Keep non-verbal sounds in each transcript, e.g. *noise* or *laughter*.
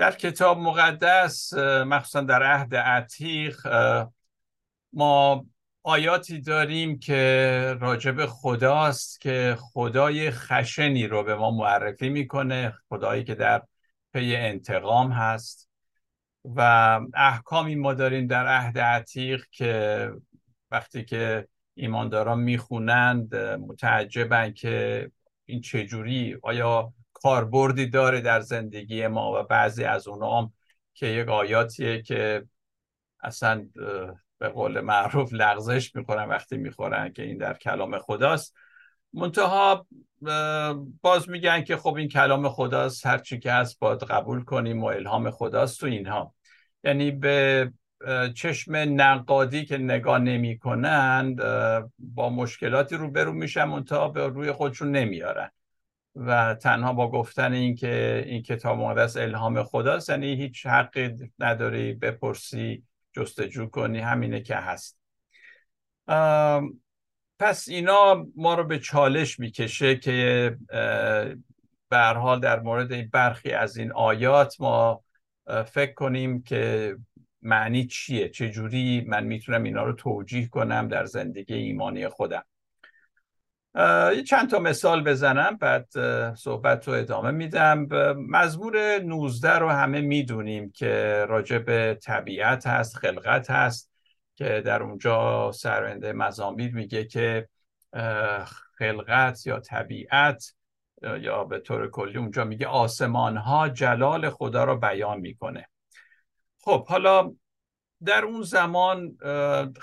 در کتاب مقدس مخصوصا در عهد عتیق ما آیاتی داریم که راجب خداست که خدای خشنی رو به ما معرفی می‌کنه خدایی که در پی انتقام هست. و احکامی ما داریم در عهد عتیق که وقتی که ایمانداران می‌خونند متعجبن که این چجوری آیا کاربردی داره در زندگی ما و بعضی از اونام که یک آیاتیه که اصلا به قول معروف لغزش می‌کنن وقتی می‌خورن که این در کلام خداست. منتها باز میگن که خب این کلام خداست هرچی که هست باید قبول کنیم و الهام خداست و اینها. یعنی به چشم نقادی که نگاه نمی کنند با مشکلاتی رو برو میشن منتها به روی خودشون نمیارن و تنها با گفتن اینکه این کتاب مقدس الهام خداست یعنی هیچ حقی نداری بپرسی جستجو کنی همینه که هست. پس اینا ما رو به چالش می‌کشه که به حال در مورد برخی از این آیات ما فکر کنیم که معنی چیه چجوری من می‌تونم اینا رو توجیه کنم در زندگی ایمانی خودم. چند تا مثال بزنم بعد صحبت رو ادامه میدم. مزمور 19 رو همه می‌دونیم که راجع به طبیعت هست خلقت هست که در اونجا سرونده مزامیر میگه که خلقت یا طبیعت یا به طور کلی اونجا میگه آسمان ها جلال خدا رو بیان می‌کنه. خب حالا در اون زمان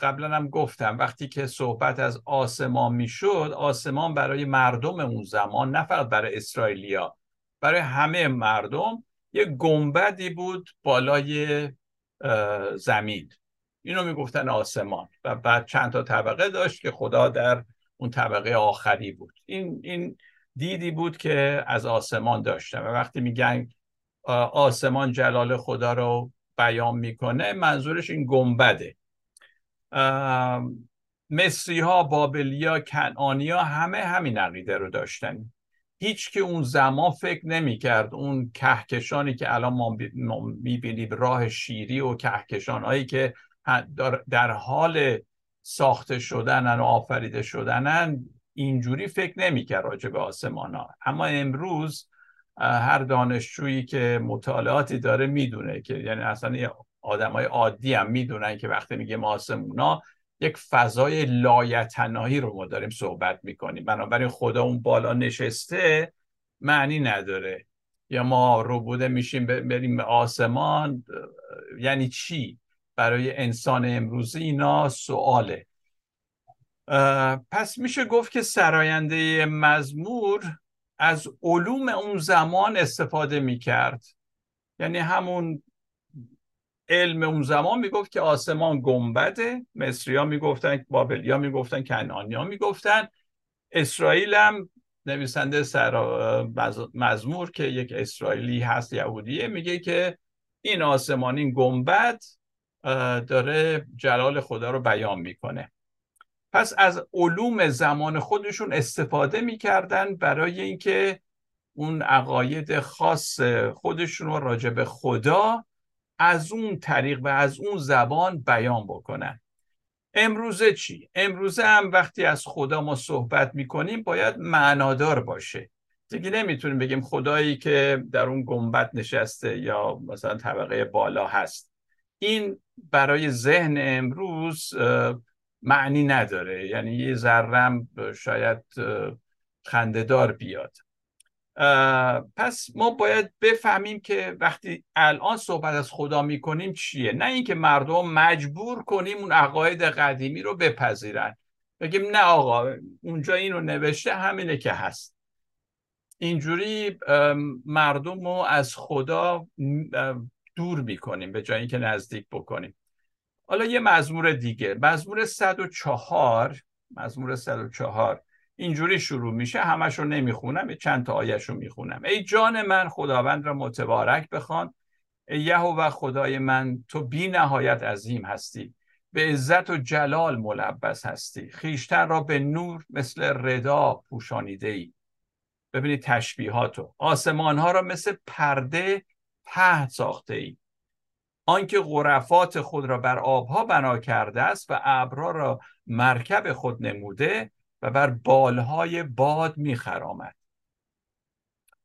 قبلا هم گفتم وقتی که صحبت از آسمان می‌شد آسمان برای مردم اون زمان نه فقط برای اسرائیلیا برای همه مردم یک گنبدی بود بالای زمین. اینو می‌گفتن آسمان و بعد چند تا طبقه داشت که خدا در اون طبقه آخری بود. این این دیدی بود که از آسمان داشتن و وقتی میگن آسمان جلال خدا رو بیان می‌کنه منظورش این گنبده. مصری ها بابلیا کنعانیا همه همین عقیده رو داشتن. هیچ که اون زمان فکر نمی‌کرد اون کهکشانی که الان ما می‌بینیم راه شیری و کهکشان هایی که در حال ساخته شدنن و آفریده شدنن اینجوری فکر نمی‌کرد راجع به آسمان ها اما امروز هر دانشجویی که مطالعاتی داره می‌دونه که یعنی اصلا آدم های عادی هم می‌دونن که وقتی میگه آسمونا یک فضای لایتناهی رو ما داریم صحبت می‌کنیم. بنابراین خدا اون بالا نشسته معنی نداره. یا ما رو بوده میشیم بریم آسمان یعنی چی؟ برای انسان امروزی اینا سواله. پس میشه گفت که سراینده مزمور از علوم اون زمان استفاده می‌کرد. یعنی همون علم اون زمان می‌گفت که آسمان گنبده مصری ها می‌گفتن بابلی ها می‌گفتن کنانی ها می‌گفتن. اسرائیل هم نویسنده سر مزمور که یک اسرائیلی هست یهودیه میگه که این آسمان این گنبد داره جلال خدا رو بیان می‌کنه. پس از علوم زمان خودشون استفاده می‌کردن برای اینکه اون عقاید خاص خودشون رو راجع به خدا از اون طریق و از اون زبان بیان بکنن. امروزه چی؟ امروزه هم وقتی از خدا ما صحبت می‌کنیم باید معنادار باشه. دیگه نمی‌تونیم بگیم خدایی که در اون گنبت نشسته یا مثلا طبقه بالا هست. این برای ذهن امروز معنی نداره. یعنی یه ذرم شاید خندهدار بیاد. پس ما باید بفهمیم که وقتی الان صحبت از خدا می‌کنیم چیه؟ نه اینکه مردم مجبور کنیم اون عقاید قدیمی رو بپذیرن. بگیم نه آقا اونجا اینو نوشته همینه که هست. اینجوری مردم رو از خدا دور می‌کنیم به جایی که نزدیک بکنیم. حالا یه مزمور دیگه. مزمور 104 مزمور 104 اینجوری شروع میشه. همش رو نمی‌خونم چند تا آیش رو می‌خونم. ای جان من خداوند را متبارک بخوان. ای یهوه خدای من تو بی نهایت عظیم هستی. به عزت و جلال ملبس هستی. خیشتن را به نور مثل ردا پوشانیده ای ببینید تشبیهاتو. آسمان ها را مثل پرده پهن ساخته ای آنکه غرفات خود را بر آبها بنا کرده است و ابرها را مرکب خود نموده و بر بالهای باد میخرامد.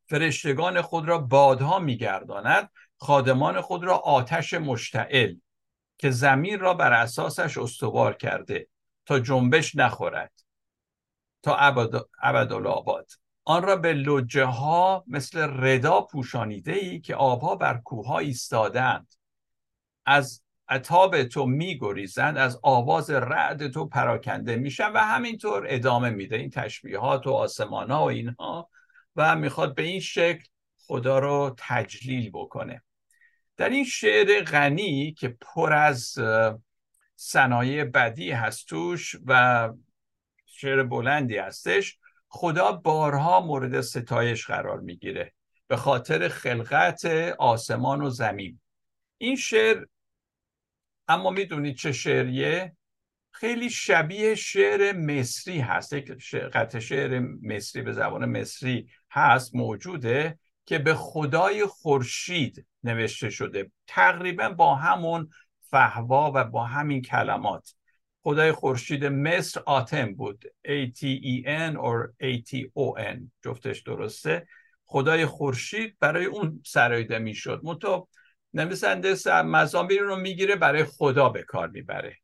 فرشتگان خود را بادها میگرداند خادمان خود را آتش مشتعل که زمین را بر اساسش استوار کرده تا جنبش نخورد تا ابدالآباد. آن را به لجه ها مثل ردا پوشانیده ای که آبها بر کوه ایستادند از عطاب تو میگریزند از آواز رعد تو پراکنده میشن و همینطور ادامه میده. این تشبیهات و آسمان ها و اینها و می‌خواد به این شکل خدا رو تجلیل بکنه. در این شعر غنی که پر از صنایع بدی هست توش و شعر بلندی هستش خدا بارها مورد ستایش قرار می‌گیره به خاطر خلقت آسمان و زمین. این شعر اما می‌دونید چه شعریه؟ خیلی شبیه شعر مصری هست. یک قطع شعر مصری به زبان مصری هست موجوده که به خدای خورشید نوشته شده. تقریبا با همون فهوا و با همین کلمات. خدای خورشید مصر آتم بود. A-T-E-N or A-T-O-N جفتش درسته. خدای خورشید برای اون سرایده می‌شد. منتها نویسنده مزامیر رو می‌گیره برای خدا به کار می‌بره.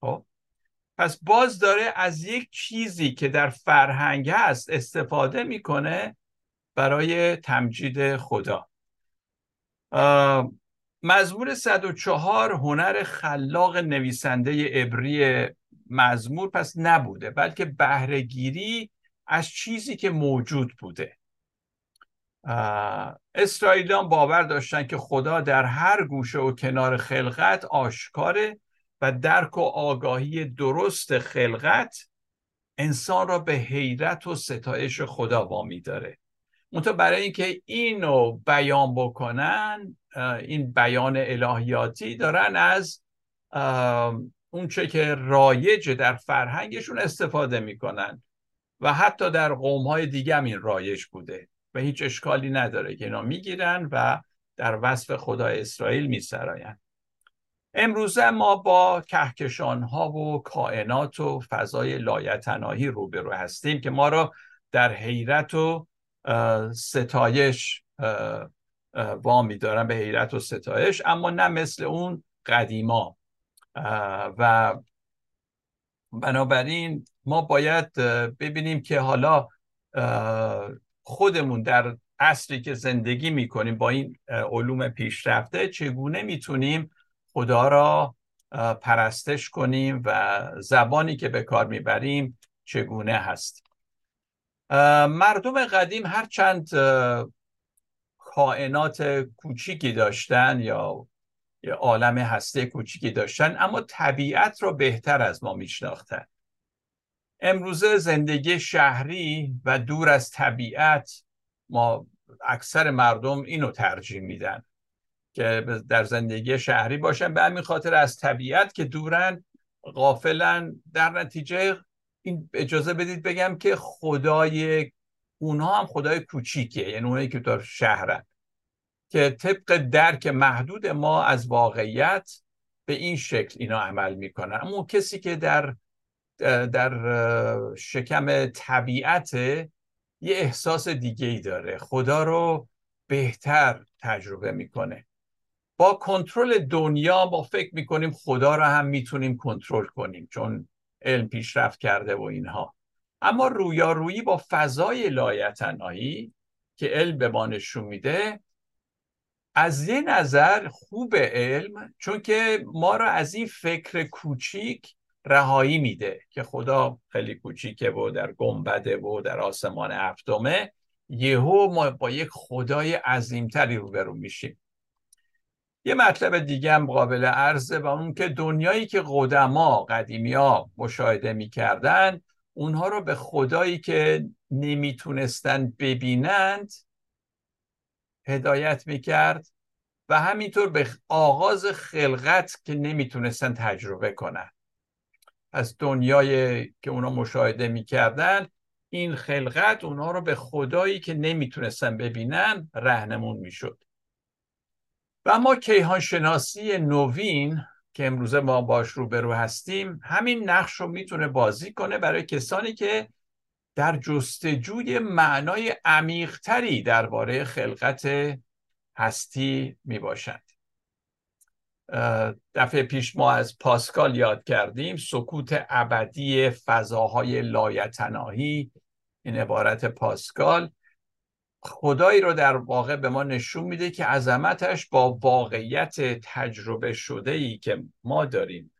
خب؟ پس باز داره از یک چیزی که در فرهنگ هست استفاده می‌کنه برای تمجید خدا. مزمور 104 هنر خلاق نویسنده عبری مزمور پس نبوده بلکه بهرهگیری از چیزی که موجود بوده. اسرائیلیان باور داشتن که خدا در هر گوشه و کنار خلقت آشکاره و درک و آگاهی درست خلقت انسان را به حیرت و ستایش خدا وامی داره. منتها برای اینکه اینو بیان بکنن این بیان الهیاتی دارن از اونچه که رایج در فرهنگشون استفاده می‌کنن و حتی در قوم های دیگه هم این رایج بوده. و هیچ اشکالی نداره که اینا می‌گیرن و در وصف خدای اسرائیل میسراین امروزه ما با کهکشان ها و کائنات و فضای لایتناهی روبرو هستیم که ما را در حیرت و ستایش وامی دارن به حیرت و ستایش اما نه مثل اون قدیما. و بنابراین ما باید ببینیم که حالا خودمون در عصری که زندگی می‌کنیم با این علوم پیشرفته چگونه می‌تونیم خدا را پرستش کنیم و زبانی که به کار می‌بریم چگونه هست؟ مردم قدیم هرچند کائنات کوچیکی داشتن یا عالم هسته کوچیکی داشتن اما طبیعت را بهتر از ما میشناختن. امروزه زندگی شهری و دور از طبیعت ما اکثر مردم اینو ترجیح میدن که در زندگی شهری باشن. به همین خاطر از طبیعت که دورن غافلن. در نتیجه این اجازه بدید بگم که خدای اونها هم خدای کوچیکه یعنی اونایی که در شهرن. که طبق درک محدود ما از واقعیت به این شکل اینا عمل می‌کنن. اما کسی که در در شکم طبیعت یه احساس دیگه ای داره. خدا رو بهتر تجربه می‌کنه. با کنترل دنیا ما فکر می‌کنیم خدا رو هم می‌تونیم کنترل کنیم چون علم پیشرفت کرده و اینها. اما رویارویی با فضای لایتنایی که علم به ما نشون میده از یه نظر خوب علم چون که ما را از این فکر کوچیک رهایی میده که خدا خیلی کوچیکه و در گنبده و در آسمان هفتمه. یهو ما با یک خدای عظیمتری روبرو میشیم. یه مطلب دیگه هم قابل عرضه و اون که دنیایی که قدما قدیمی ها مشاهده می‌کردن اونها رو به خدایی که نمی‌تونستن ببینند هدایت می‌کرد و همینطور به آغاز خلقت که نمی‌تونستن تجربه کنن. از دنیای که اونا مشاهده می‌کردن این خلقت اونها رو به خدایی که نمی‌تونستن ببینن رهنمون می‌شد. و اما کیهانشناسی نوین که امروزه ما باش روبرو هستیم همین نقش رو می‌تونه بازی کنه برای کسانی که در جستجوی معنای عمیقتری درباره خلقت هستی می باشند دفعه پیش ما از پاسکال یاد کردیم سکوت ابدی فضاهای لایتناهی این عبارت پاسکال. خدایی رو در واقع به ما نشون میده که عظمتش با واقعیت تجربه شده ای که ما داریم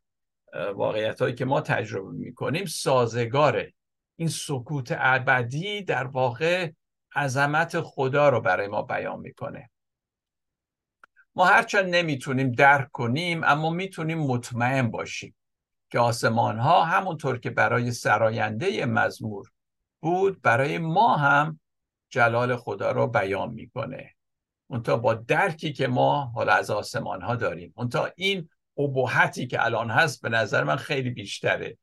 واقعیت هایی که ما تجربه می‌کنیم سازگاره. این سکوت ابدی در واقع عظمت خدا رو برای ما بیان می‌کنه. ما هرچند نمی‌تونیم درک کنیم اما می‌تونیم مطمئن باشیم که آسمان ها همونطور که برای سراینده مزمور بود برای ما هم جلال خدا رو بیان می‌کنه. اونتا با درکی که ما حالا از آسمان ها داریم اونتا این ابهتی که الان هست به نظر من خیلی بیشتره.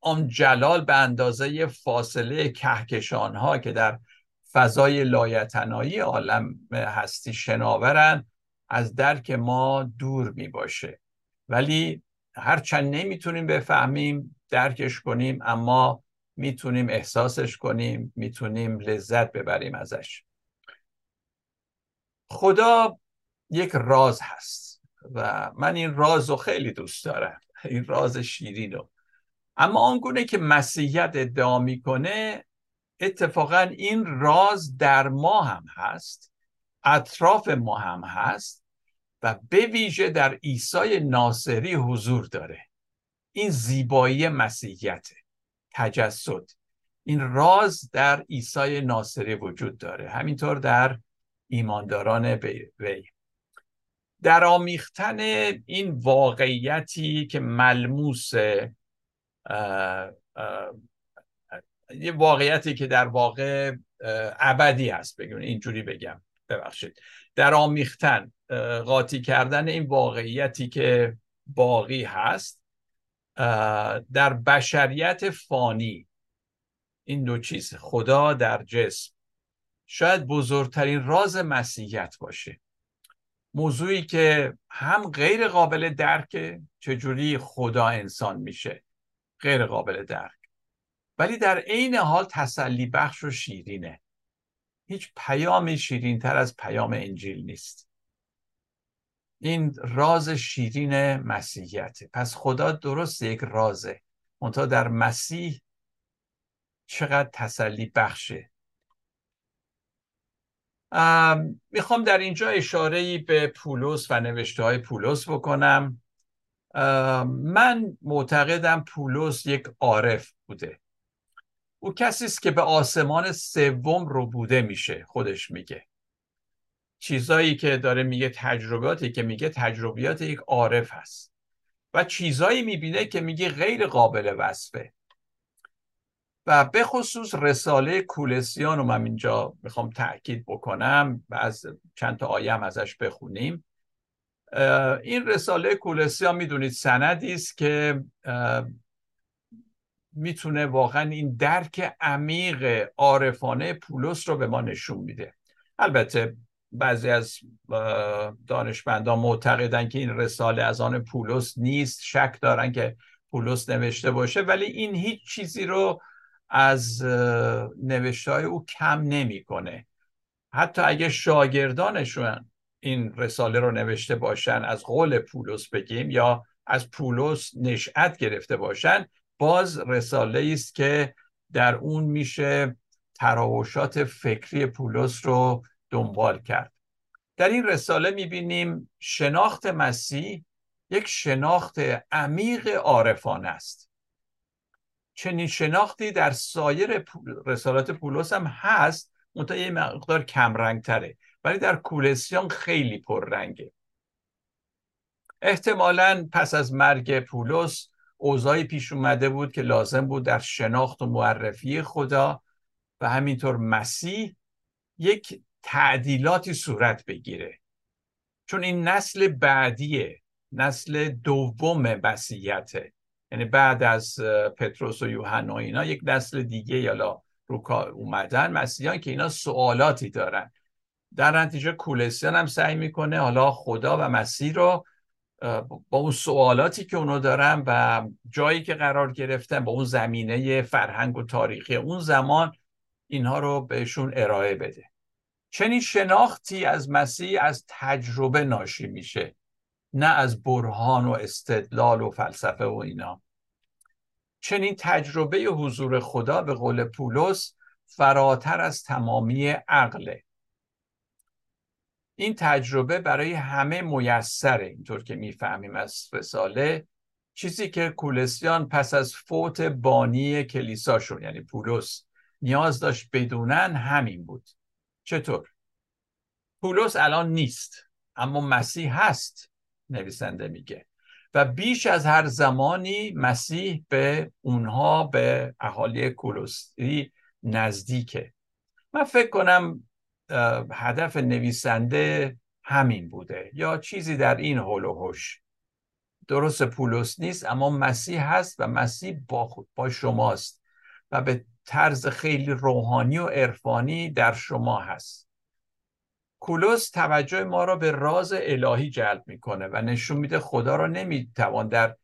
آن جلال به اندازه فاصله کهکشان ها که در فضای لایتنایی عالم هستی شناورن از درک ما دور می باشه. ولی هرچند نمی‌تونیم بفهمیم درکش کنیم اما می‌تونیم احساسش کنیم می‌تونیم لذت ببریم ازش. خدا یک راز هست و من این راز رو خیلی دوست دارم. این راز شیرین رو اما آنگونه که مسیحیت ادعا می‌کنه اتفاقا این راز در ما هم هست اطراف ما هم هست و به ویژه در عیسی ناصری حضور داره. این زیبایی مسیحیت تجسد این راز در عیسی ناصری وجود داره. همینطور در ایمانداران وی. در آمیختن این واقعیتی که ملموس یه واقعیتی که در واقع ابدی هست بگیم اینجوری بگم. ببخشید. در آمیختن قاطی کردن این واقعیتی که باقی هست در بشریت فانی این دو چیز خدا در جسم شاید بزرگترین راز مسیحیت باشه. موضوعی که هم غیر قابل درکه چجوری خدا انسان میشه غیر قابل درک. ولی در عین حال تسلی بخش و شیرینه. هیچ پیام شیرین تر از پیام انجیل نیست. این راز شیرین مسیحیته پس خدا درست یک رازه. منتها در مسیح چقدر تسلی بخشه. می‌خوام در اینجا اشاره به پولس و نوشته های پولس بکنم. من معتقدم پولس یک عارف بوده. او کسی است که به آسمان سوم رو بوده میشه خودش میگه. چیزایی که داره میگه تجربیاتی که میگه تجربیات یک عارف هست و چیزایی می‌بینه که میگه غیر قابل وصفه. و به خصوص رساله کولسیان رو من اینجا می‌خوام تاکید بکنم و از چند تا آیم ازش بخونیم. این رساله کولسیان می‌دونید سندی است که می‌تونه واقعا این درک عمیق عارفانه پولس رو به ما نشون میده. البته بعضی از دانشمندان معتقدن که این رساله از آن پولس نیست شک دارن که پولس نوشته باشه ولی این هیچ چیزی رو از نوشته های او کم نمی‌کنه. حتی اگه شاگردانشون این رساله رو نوشته باشن از قول پولس بگیم یا از پولس نشأت گرفته باشن باز رساله است که در اون میشه تراوشات فکری پولس رو دنبال کرد. در این رساله می‌بینیم شناخت مسیح یک شناخت عمیق عارفانه است. چنین شناختی در سایر رسالات پولس هم هست منتها یه مقدار کمرنگ تره ولی در کولسیان خیلی پررنگه. احتمالا پس از مرگ پولس اوضاعی پیش اومده بود که لازم بود در شناخت و معرفی خدا و همینطور مسیح یک تعدیلاتی صورت بگیره. چون این نسل بعدیه نسل دوم مسیحیته. یعنی بعد از پتروس و یوحنا و اینا یک نسل دیگه یا رو اومدن مسیحیان که اینا سوالاتی دارن. در نتیجه کولسیان هم سعی می‌کنه حالا خدا و مسیح رو با اون سوالاتی که اونو دارن و جایی که قرار گرفتن با اون زمینه فرهنگ و تاریخی اون زمان اینها رو بهشون ارائه بده. چنین شناختی از مسیح از تجربه ناشی میشه نه از برهان و استدلال و فلسفه و اینا. چنین تجربه حضور خدا به قول پولس فراتر از تمامی عقله. این تجربه برای همه میسره اینطور که می‌فهمیم از رساله. چیزی که کولسیان پس از فوت بانی کلیساشون یعنی پولس نیاز داشت بدونن همین بود. چطور؟ پولس الان نیست اما مسیح هست نویسنده میگه. و بیش از هر زمانی مسیح به اونها به اهالی کولوسی نزدیکه. من فکر کنم هدف نویسنده همین بوده. یا چیزی در این حول و حش درست پولس نیست اما مسیح هست و مسیح با, خود با شماست و به طرز خیلی روحانی و عرفانی در شما هست. کولوس توجه ما را به راز الهی جلب می‌کنه و نشون میده خدا را نمی‌توان در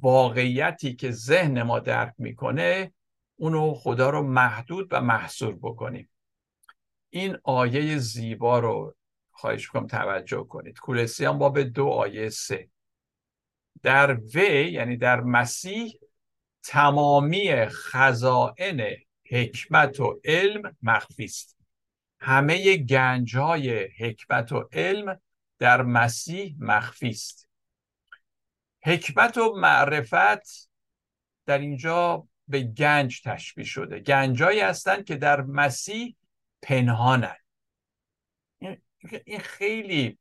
واقعیتی که ذهن ما درک می‌کنه اونو خدا رو محدود و محصور بکنیم. این آیه زیبا رو خواهش کنم توجه کنید. کولسیان باب دو آیه سه. در وی یعنی در مسیح تمامی خزائن حکمت و علم مخفی است. همه گنج های حکمت و علم در مسیح مخفی است. حکمت و معرفت در اینجا به گنج تشبیه شده. گنجایی هستند که در مسیح پنهانن. این خیلی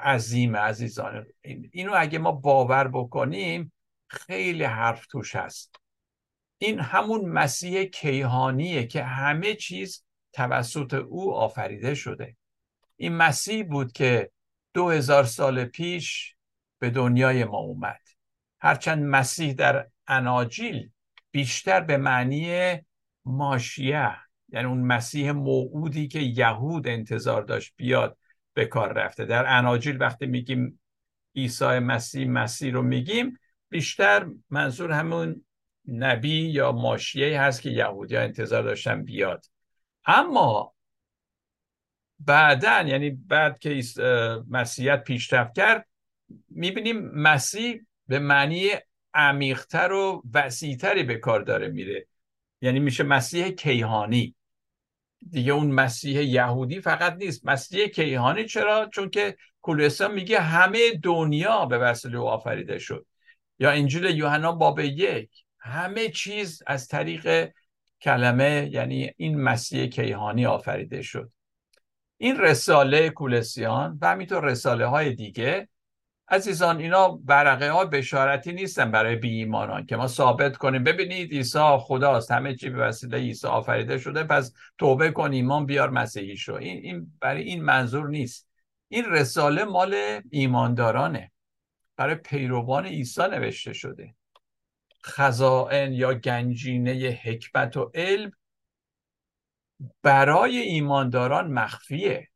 عظیم عزیزان. اینو اگه ما باور بکنیم خیلی حرف توش هست. این همون مسیح کیهانیه که همه چیز توسط او آفریده شده. این مسیح بود که دو هزار سال پیش به دنیای ما اومد. هرچند مسیح در اناجیل بیشتر به معنی ماشیه یعنی اون مسیح موعودی که یهود انتظار داشت بیاد به کار رفته. در اناجیل وقتی میگیم عیسی مسیح مسیح رو میگیم بیشتر منظور همون نبی یا ماشیه هست که یهودی ها انتظار داشتن بیاد. اما بعدا یعنی بعد که مسیحیت پیشرفت کرد می‌بینیم مسیح به معنی عمیقتر و وسیعتری به کار داره میره. یعنی میشه مسیح کیهانی. دیگه اون مسیح یهودی فقط نیست. مسیح کیهانی چرا؟ چون که کولوسا میگه همه دنیا به وسیله او آفریده شد. یا انجیل یوحنا باب یک. همه چیز از طریق کلمه یعنی این مسیح کیهانی آفریده شد. این رساله کولسیان و همینطور رساله های دیگه عزیزان اینا ورقه ها بشارتی نیستن برای بی که ما ثابت کنیم. ببینید عیسی خداست همه چی به وسیله عیسی آفریده شده پس توبه کن ایمان بیار مسیحی شو این, این برای این منظور نیست. این رساله مال ایماندارانه. برای پیروان عیسی نوشته شده. خزائن یا گنجینه حکمت و علم برای ایمانداران مخفیه.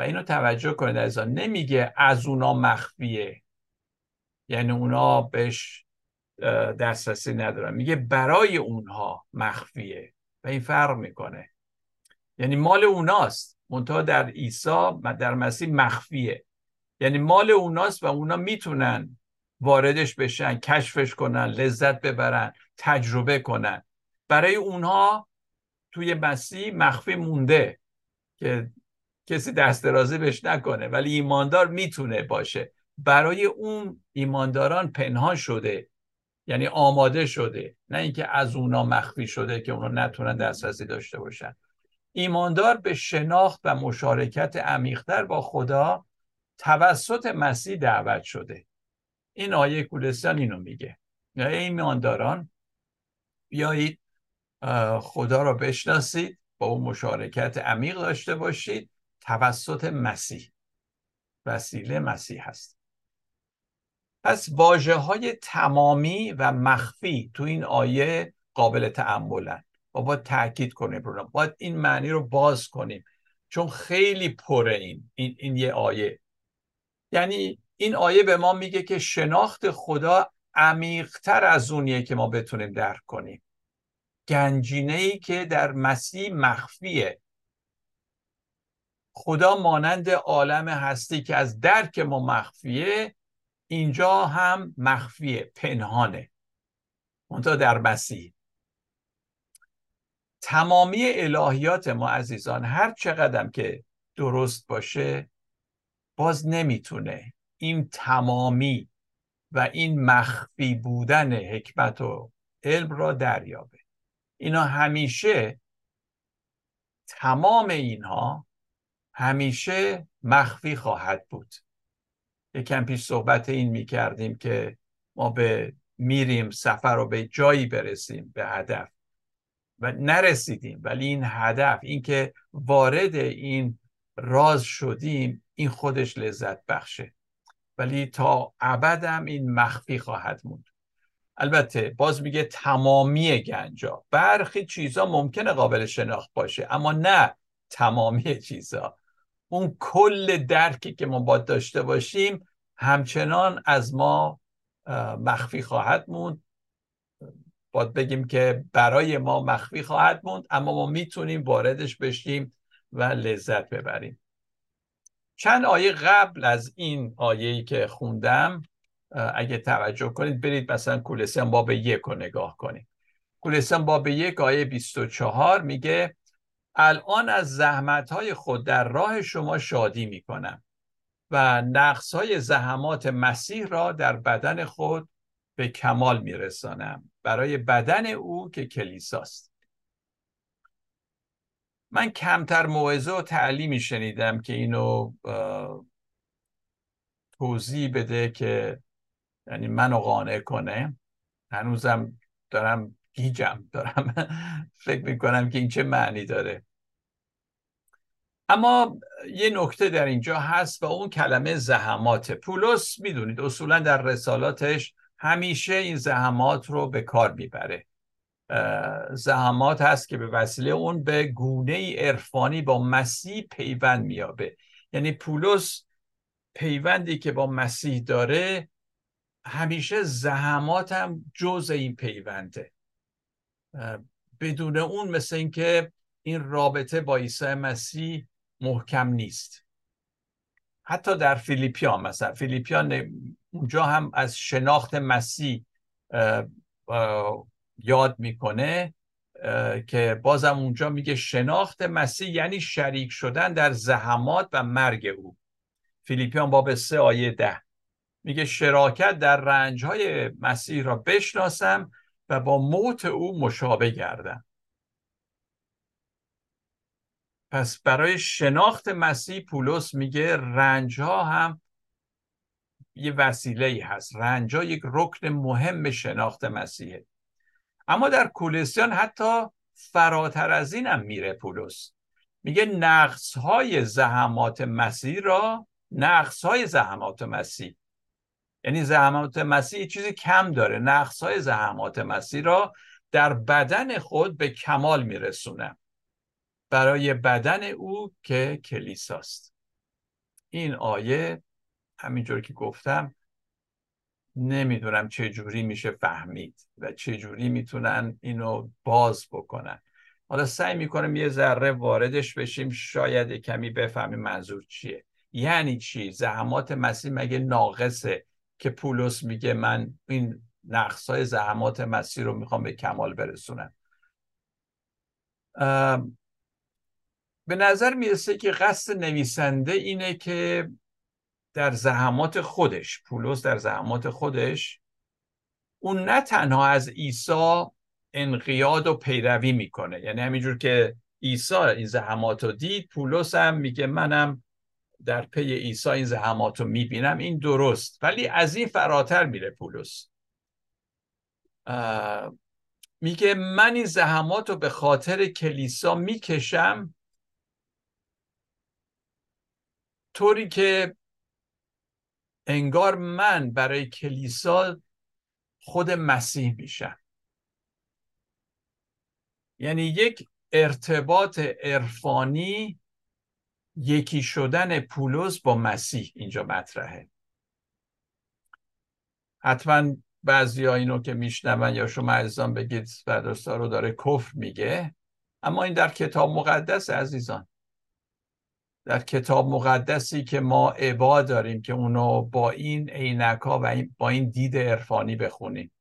و اینو توجه کنید از نمیگه از اونا مخفیه. یعنی اونا بهش دسترسی ندارن. میگه برای اونها مخفیه و این فرق می‌کنه. یعنی مال اوناست. منتها در عیسی در مسیح مخفیه. یعنی مال اوناست و اونا می‌تونن واردش بشن کشفش کنن لذت ببرن تجربه کنن. برای اونها توی مسیح مخفی مونده که کسی دست درازی بهش نکنه ولی ایماندار می‌تونه باشه. برای اون ایمانداران پنهان شده یعنی آماده شده نه اینکه از اونا مخفی شده که اونا نتونن دسترسی داشته باشن. ایماندار به شناخت و مشارکت عمیقتر با خدا توسط مسیح دعوت شده. این آیه کولستان اینو میگه. یا ایمانداران بیایید خدا را بشناسید با اون مشارکت عمیق داشته باشید. توسط مسیح. وسیله مسیح هست. پس واجه های تمامی و مخفی تو این آیه قابل تعملن و باید تاکید کنیم رو. باید این معنی رو باز کنیم. چون خیلی پره این این, این یه آیه. یعنی این آیه به ما میگه که شناخت خدا عمیقتر از اونیه که ما بتونیم درک کنیم. گنجینه ای که در مسیح مخفیه. خدا مانند عالم هستی که از درک ما مخفیه اینجا هم مخفیه پنهانه. منتها در مسیح. تمامی الهیات ما عزیزان هر چقدر که درست باشه باز نمی‌تونه این تمامی و این مخفی بودن حکمت و علم را دریابه. اینا همیشه تمام اینها همیشه مخفی خواهد بود. یکم پیش صحبت این می کردیم که ما به میریم سفر رو به جایی برسیم به هدف. و نرسیدیم ولی این هدف اینکه وارد این راز شدیم این خودش لذت بخشه. ولی تا ابدم این مخفی خواهد موند. البته باز میگه تمامی گنجا برخی چیزا ممکنه قابل شناخت باشه اما نه تمامی چیزا. اون کل درکی که ما باید داشته باشیم همچنان از ما مخفی خواهد موند. باید بگیم که برای ما مخفی خواهد موند اما ما می‌تونیم واردش بشیم و لذت ببریم. چند آیه قبل از این آیه‌ای که خوندم اگه توجه کنید برید مثلا کولسان باب یک رو نگاه کنید. کولسان باب یک آیه 24 میگه الان از زحمت های خود در راه شما شادی می‌کنم و نقص های زحمات مسیح را در بدن خود به کمال میرسانم. برای بدن او که کلیساست. من کمتر موعظه و تعلیمی شنیدم که اینو توضیح بده که یعنی منو قانع کنه. هنوزم دارم گیجم دارم. فکر می‌کنم که این چه معنی داره. اما یه نکته در اینجا هست و اون کلمه زحمات. پولس می‌دونید اصولا در رسالاتش همیشه این زحمات رو به کار می‌بره. زحمات هست که به وسیله اون به گونه عرفانی با مسیح پیوند میابه یعنی پولس پیوندی که با مسیح داره همیشه زحمات هم جز این پیونده. بدون اون مثل اینکه این رابطه با عیسی مسیح محکم نیست. حتی در فیلیپیان مثلا فیلیپیان اونجا هم از شناخت مسیح یاد می‌کنه که بازم اونجا میگه شناخت مسیح یعنی شریک شدن در زحمات و مرگ او. فیلیپیان باب سه آیه ده. میگه شراکت در رنج های مسیح را بشناسم و با موت او مشابه گردم. پس برای شناخت مسیح پولس میگه رنج ها هم یه وسیله ای هست. رنج ها یک رکن مهم شناخت مسیحه. اما در کولسیان حتی فراتر از این هم میره پولس. میگه نقص های زحمات مسیح را نقص های زحمات مسیح. یعنی زحمات مسیح چیزی کم داره. نقص های زحمات مسیح را در بدن خود به کمال میرسونه. برای بدن او که کلیساست. این آیه همینجور که گفتم نمی‌دونم چه جوری میشه فهمید و چه جوری می‌تونن اینو باز بکنن. حالا سعی می‌کنم یه ذره واردش بشیم شاید کمی بفهمیم منظور چیه. یعنی چی؟ زحمات مسیح مگه ناقصه؟ که پولس میگه من این نقص های زحمات مسیح رو می‌خوام به کمال برسونم. به نظر می‌رسه که قصد نویسنده اینه که در زحمات خودش پولس در زحمات خودش اون نه تنها از عیسی انقیاد و پیروی می‌کنه. یعنی همینجور که عیسی این زحمات رو دید پولس هم میگه منم در پی عیسی این زحمات رو می‌بینم این درست. ولی از این فراتر میره پولس. میگه من این زحمات رو به خاطر کلیسا می‌کشم طوری که انگار من برای کلیسا خود مسیح میشم. یعنی یک ارتباط عرفانی یکی شدن پولس با مسیح اینجا مطرحه. حتما بعضی ها اینو که میشنون یا شما عزیزان بگید فردوستا رو داره کفر میگه اما این در کتاب مقدس عزیزان. در کتاب مقدسی که ما عبا داریم که اونو با این عینک و با این دید عرفانی بخونیم.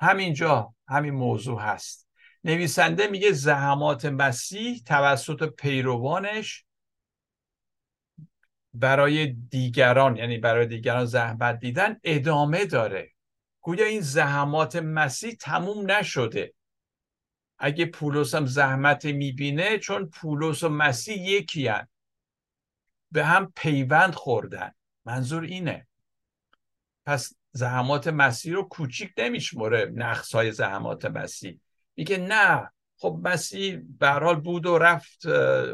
همینجا همین موضوع هست. نویسنده میگه زحمات مسیح توسط پیروانش برای دیگران یعنی برای دیگران زحمت دیدن ادامه داره. گویا این زحمات مسیح تموم نشده. اگه پولس هم زحمت می‌بینه چون پولس و مسیح یکی. به هم پیوند خوردن. منظور اینه. پس زحمات مسیح رو کوچیک نمیشمره نقص های زحمات مسیح. میگه نه خب مسیح به حال بود و رفت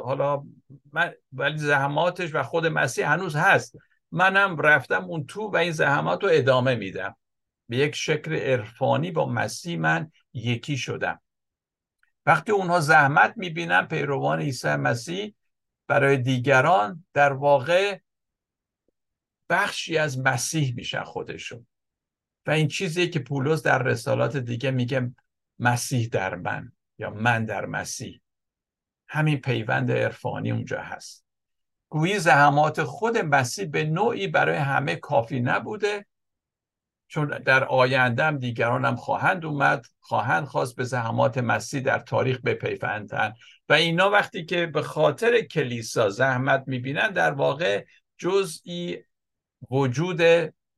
حالا من ولی زحماتش و خود مسیح هنوز هست. منم رفتم اون تو و این زحمات رو ادامه میدم. به یک شکل عرفانی با مسیح من یکی شدم. وقتی اونها زحمت می‌بینن پیروان عیسی مسیح برای دیگران در واقع بخشی از مسیح میشن خودشون. و این چیزی که پولس در رسالات دیگه میگه مسیح در من. یا من در مسیح. همین پیوند عرفانی اونجا هست. گویی زحمات خود مسیح به نوعی برای همه کافی نبوده چون در آینده هم دیگران هم خواهند اومد خواهند خواست به زحمات مسیح در تاریخ بپیوندن و اینا وقتی که به خاطر کلیسا زحمت می‌بینن در واقع جزئی وجود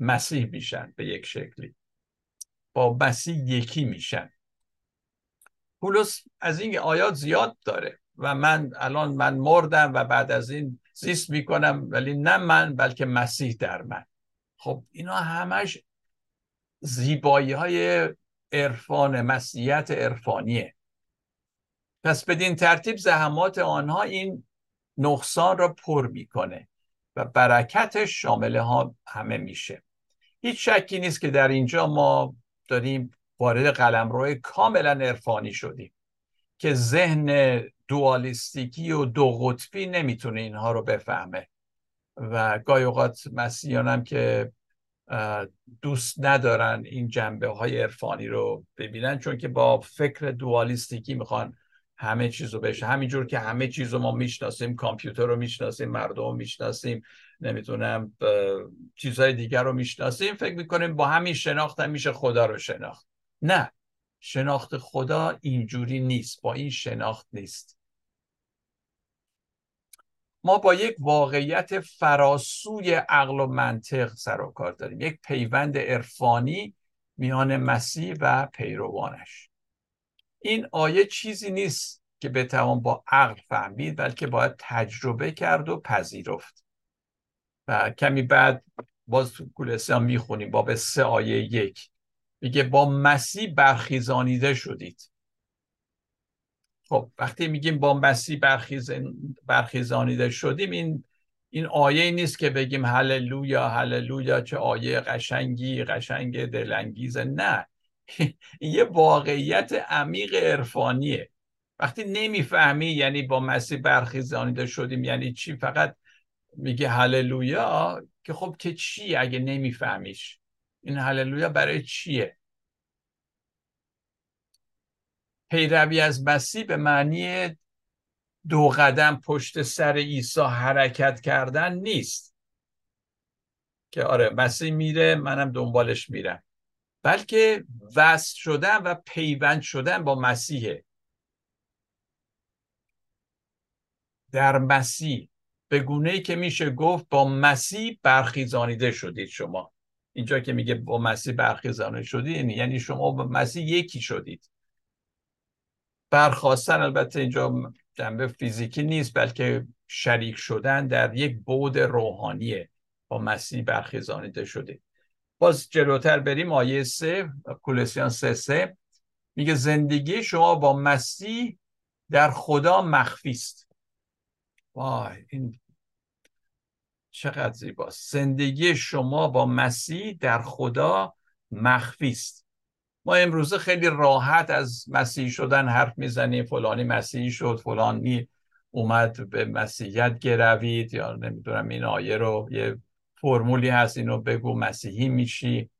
مسیح میشن به یک شکلی. با مسیح یکی میشن. پولس از این آیات زیاد داره و من الان من مردم و بعد از این زیست می‌کنم ولی نه من بلکه مسیح در من. خب اینا همش زیبایی های عرفان مسیحیت عرفانیه. پس بدین ترتیب زحمات آنها این نقصان را پر می‌کنه و برکتش شامل ها همه میشه. هیچ شکی نیست که در اینجا ما داریم وارد قلمرو کاملا عرفانی شدیم که ذهن دوالیستیکی و دو قطبی نمی‌تونه اینها رو بفهمه. و گاهی اوقات مسیحیان هم که دوست ندارن این جنبه های عرفانی رو ببینن چون که با فکر دوالیستیکی می‌خوان همه چیز رو بشه. همینجور که همه چیز رو ما می‌شناسیم کامپیوتر رو می‌شناسیم مردم رو می‌شناسیم نمی‌تونم چیزهای دیگر رو می‌شناسیم فکر می‌کنیم با همین شناخت هم میشه خدا رو شناخت. نه شناخت خدا اینجوری نیست با این شناخت نیست. ما با یک واقعیت فراسوی عقل و منطق سر و کار داریم. یک پیوند عرفانی میان مسیح و پیروانش. این آیه چیزی نیست که بتوان با عقل فهمید بلکه باید تجربه کرد و پذیرفت. و کمی بعد باز تو کولسیان می‌خونیم باب سه آیه یک. میگه با مسیح برخیزانیده شدید. خب وقتی میگیم با مسیح برخیز... برخیزانیده شدیم این این آیه نیست که بگیم هللویا هللویا چه آیه قشنگی قشنگ دلانگیزه. نه. *laughs* این یه واقعیت عمیق عرفانیه. وقتی نمی‌فهمی یعنی با مسیح برخیزانیده شدیم یعنی چی فقط میگه هللویا که خب که چی اگه نمیفهمیش؟ این هللویا برای چیه؟ پیروی از مسیح به معنی دو قدم پشت سر عیسی حرکت کردن نیست. که آره مسیح میره منم دنبالش میرم. بلکه وصل شدن و پیوند شدن با مسیحه. در مسیح به گونه ای که میشه گفت با مسیح برخیزانیده شدید شما. اینجا که میگه با مسیح برخیزانیده شدید یعنی شما با مسیح یکی شدید. برخواستن البته اینجا جنبه فیزیکی نیست بلکه شریک شدن در یک بود روحانیه. با مسیح برخیزانیده شدید باز جلوتر بریم آیه سه کولسیان سه سه. میگه زندگی شما با مسیح در خدا مخفی است. وای این چقدر زیباست زندگی شما با مسیح در خدا مخفی است. ما امروزه خیلی راحت از مسیح شدن حرف می‌زنیم. فلانی مسیحی شد فلانی اومد به مسیحیت گروید یا نمی‌دونم این آیه رو یه فرمولی هست اینو بگو مسیحی میشی.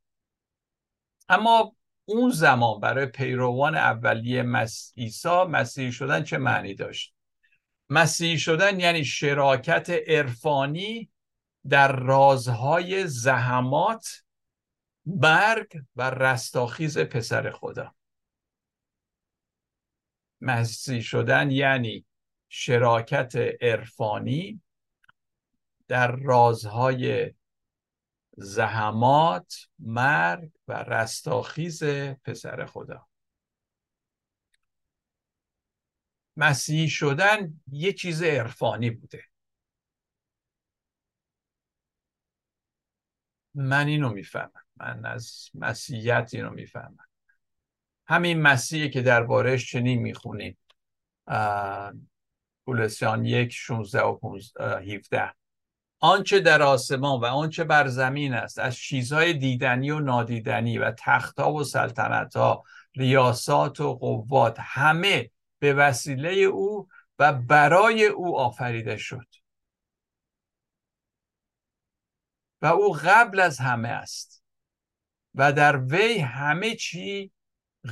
اما اون زمان برای پیروان اولیه مس... عیسی مسیحی شدن چه معنی داشت؟ مسیحی شدن یعنی شراکت عرفانی در رازهای زحمات برگ و رستاخیز پسر خدا. مسیحی شدن یعنی شراکت عرفانی در رازهای زحمات مرگ و رستاخیز پسر خدا. مسیحی شدن یه چیز عرفانی بوده. من اینو می‌فهمم. من از مسیحیت اینو می‌فهمم. همین مسیحی که دربارهش چنین می‌خونیم پولسیان یک 16 و 17 آنچه در آسمان و آنچه بر زمین است از چیزهای دیدنی و نادیدنی و تختها و سلطنتها ریاسات و قوات همه به وسیله او و برای او آفریده شد. و او قبل از همه است و در وی همه چی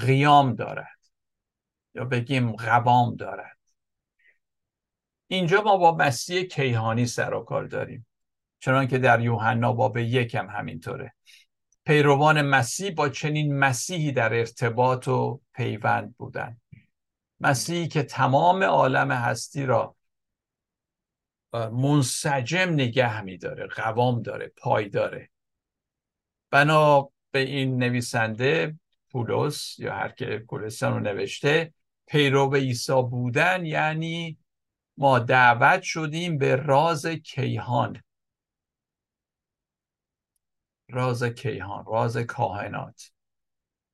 قیام دارد. یا بگیم قوام دارد. اینجا ما با مسیح کیهانی سر و کار داریم. چنان که در یوحنا باب یکم همینطوره. پیروان مسیح با چنین مسیحی در ارتباط و پیوند بودن. مسیحی که تمام عالم هستی را منسجم نگه میداره قوام داره پای داره. بنا به این نویسنده پولس یا هر که کلستان رو نوشته پیرو عیسی بودن یعنی ما دعوت شدیم به راز کیهان. راز کیهان راز کاهنات.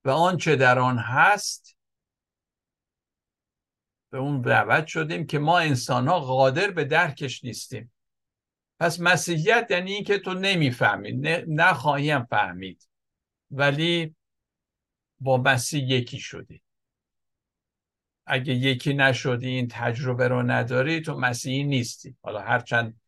و آنچه در آن هست به اون دعوت شدیم که ما انسان ها قادر به درکش نیستیم. پس مسیحیت یعنی اینکه تو نمی‌فهمی نخواهیم فهمید ولی با مسیح یکی شدی. اگه یکی نشدی این تجربه رو نداری تو مسیحی نیستی. حالا هرچند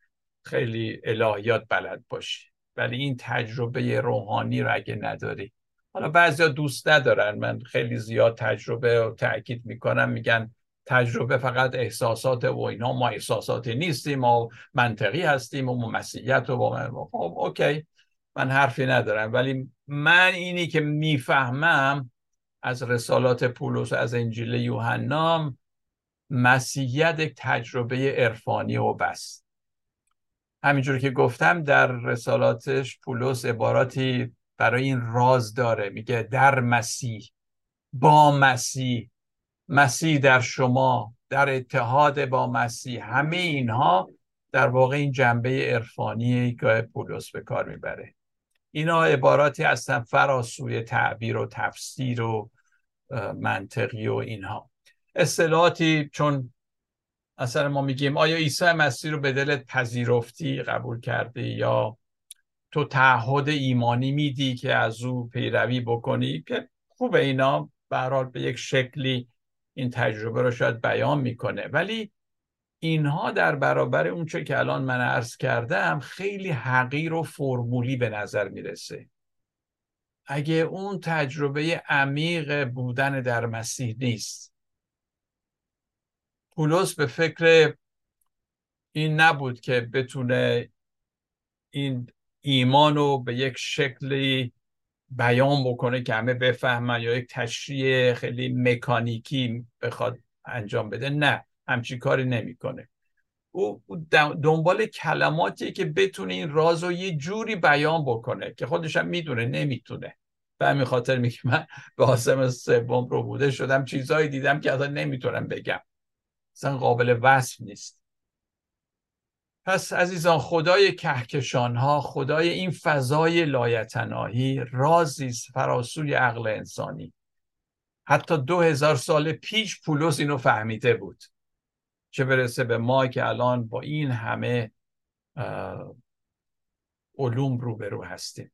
خیلی الهیات بلد باشی ولی این تجربه روحانی رو اگه نداری. حالا بعضیا دوست ندارن من خیلی زیاد تجربه رو تاکید می‌کنم میگن تجربه فقط احساسات و اینا ما احساساتی نیستیم ما منطقی هستیم و مسیحیت و خب اوکی من حرفی ندارم. ولی من اینی که می‌فهمم از رسالات پولس از انجیل یوحنا مسیحیت یک تجربه عرفانی و بس. همینجور که گفتم در رسالاتش پولس عباراتی برای این راز داره میگه در مسیح با مسیح مسیح در شما در اتحاد با مسیح. همه اینها در واقع این جنبه عرفانی که پولس به کار می‌بره. اینا عباراتی هستن فراسوی تعبیر و تفسیر و منطقی و اینها. اصطلاحاتی چون اصلا ما میگیم آیا عیسی مسیح رو به دلت پذیرفتی قبول کردی یا تو تعهد ایمانی میدی که از او پیروی بکنی؟ که خوب اینا به به یک شکلی این تجربه رو شاید بیان می‌کنه. ولی اینها در برابر اون چه که الان من عرض کردم خیلی حقیر و فرمولی به نظر می‌رسه. اگه اون تجربه عمیق بودن در مسیح نیست. پولس به فکر این نبود که بتونه این ایمان رو به یک شکلی بیان بکنه که همه بفهمن یا یک تشریح خیلی مکانیکی بخواد انجام بده نه همچی کاری نمی‌کنه. او دنبال کلماتی که بتونه این راز رو یه جوری بیان بکنه که خودش هم می‌دونه نمی‌تونه. به همین خاطر میگه من به آسم سوم رو بوده شدم چیزهایی دیدم که اصلا نمی‌تونم بگم. اصلا قابل وصف نیست. پس عزیزان خدای کهکشان ها خدای این فضای لایتناهی رازی فراسوی عقل انسانی. حتی دو هزار سال پیش پولس اینو فهمیده بود چه برسه به ما که الان با این همه علوم روبرو هستیم.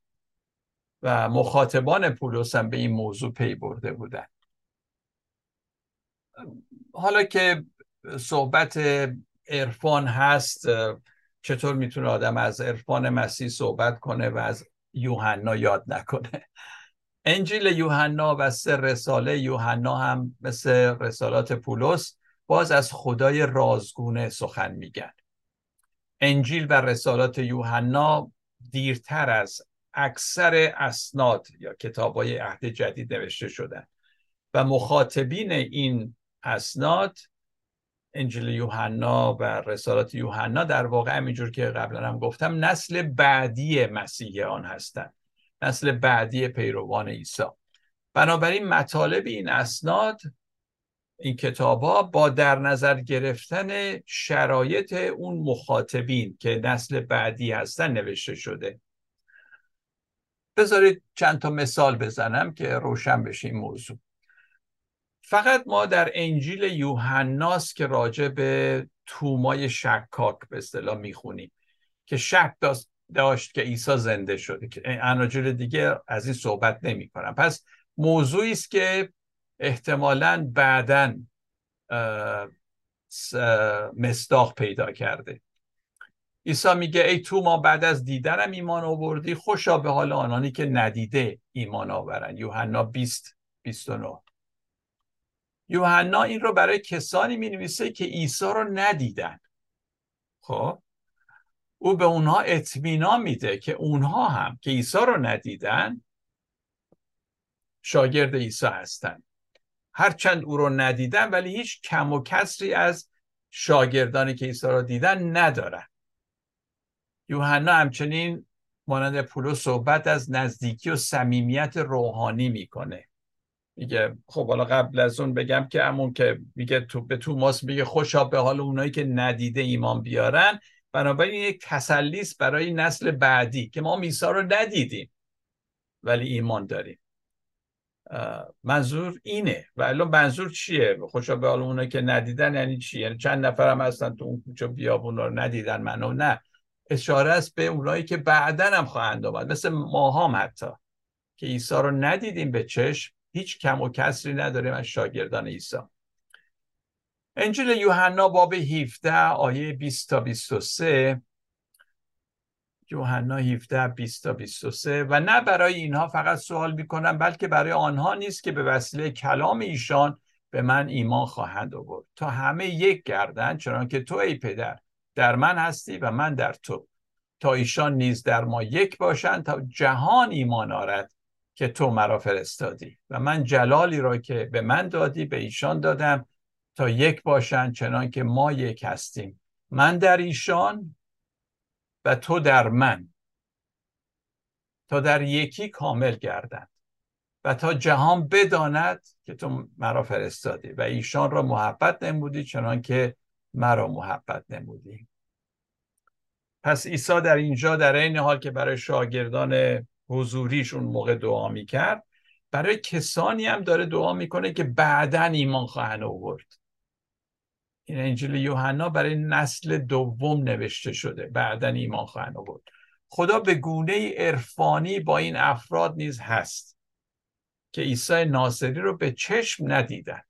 و مخاطبان پولس هم به این موضوع پی برده بودن. حالا که صحبت عرفان هست چطور می‌تونه آدم از عرفان مسیح صحبت کنه و از یوحنا یاد نکنه؟ انجیل یوحنا و سه رساله یوحنا هم مثل رسالات پولس باز از خدای رازگونه سخن میگن. انجیل و رسالات یوحنا دیرتر از اکثر اسناد یا کتاب های عهد جدید نوشته شدن و مخاطبین این اسناد انجیل یوحنا و رسالات یوحنا در واقع همینجور که قبلا هم گفتم نسل بعدی مسیحیان هستند نسل بعدی پیروان عیسی. بنابراین مطالب این اسناد این کتاب با در نظر گرفتن شرایط اون مخاطبین که نسل بعدی هستن نوشته شده. بذارید چند تا مثال بزنم که روشن بشه این موضوع. فقط ما در انجیل یوحناست که راجع به تومای شکاک به اصطلاح می‌خونیم که شک داشت که عیسی زنده شده. که اناجیل دیگه از این صحبت نمی کنم پس موضوعی است که احتمالا بعدا مستاق پیدا کرده. عیسی میگه ای تو ما بعد از دیدنم ایمان آوردی خوشا به حال آنانی که ندیده ایمان آورن یوحنا 20 29 یوحنا این رو برای کسانی می نویسه که عیسی رو ندیدن. خب؟ او به اونها اطمینان میده که اونها هم که عیسی رو ندیدن شاگرد عیسی هستن. هرچند او رو ندیدن ولی هیچ کم و کسری از شاگردانی که عیسی رو دیدن ندارن. یوحنا همچنین مانند پولو صحبت از نزدیکی و صمیمیت روحانی می‌کنه. میگه خب حالا قبل از اون بگم که همون که میگه تو به توماس میگه خوشا به حال اونایی که ندیده ایمان بیارن. بنابراین یک تسلی برای نسل بعدی که ما میسا رو ندیدیم ولی ایمان داریم. منظور اینه. و الان منظور چیه؟ خوشا به حال اونایی که ندیدن یعنی چی؟ یعنی چند نفر هم هستن تو اون کوچه بیابون رو ندیدن منو؟ نه. اشاره است به اونایی که بعدا هم خواهند آمد. مثل ما هم حتی. که عیسی رو ندیدیم به چشم. هیچ کم و کسری نداریم از شاگردان عیسی انجیل یوحنا باب 17 آیه 20 تا 23 یوحنا 17 20 تا 23 و نه برای اینها فقط سوال می‌کنم بلکه برای آنها نیست که به وسیله کلام ایشان به من ایمان خواهند آورد. تا همه یک گردن چنان که تو ای پدر در من هستی و من در تو. تا ایشان نیز در ما یک باشند تا جهان ایمان آرد. که تو مرا فرستادی و من جلالی را که به من دادی به ایشان دادم تا یک باشند چنان که ما یک هستیم. من در ایشان و تو در من. تا در یکی کامل گردند و تا جهان بداند که تو مرا فرستادی و ایشان را محبت نمودی چنان که مرا محبت نمودی. پس عیسی در اینجا در این حال که برای شاگردان حضوریش اون موقع دعا می‌کرد. برای کسانی هم داره دعا می‌کنه که بعدا ایمان خواهند آورد. این انجیل یوحنا برای نسل دوم نوشته شده. بعدا ایمان خواهند آورد. خدا به گونه عرفانی با این افراد نیز هست که عیسی ناصری رو به چشم ندیدن.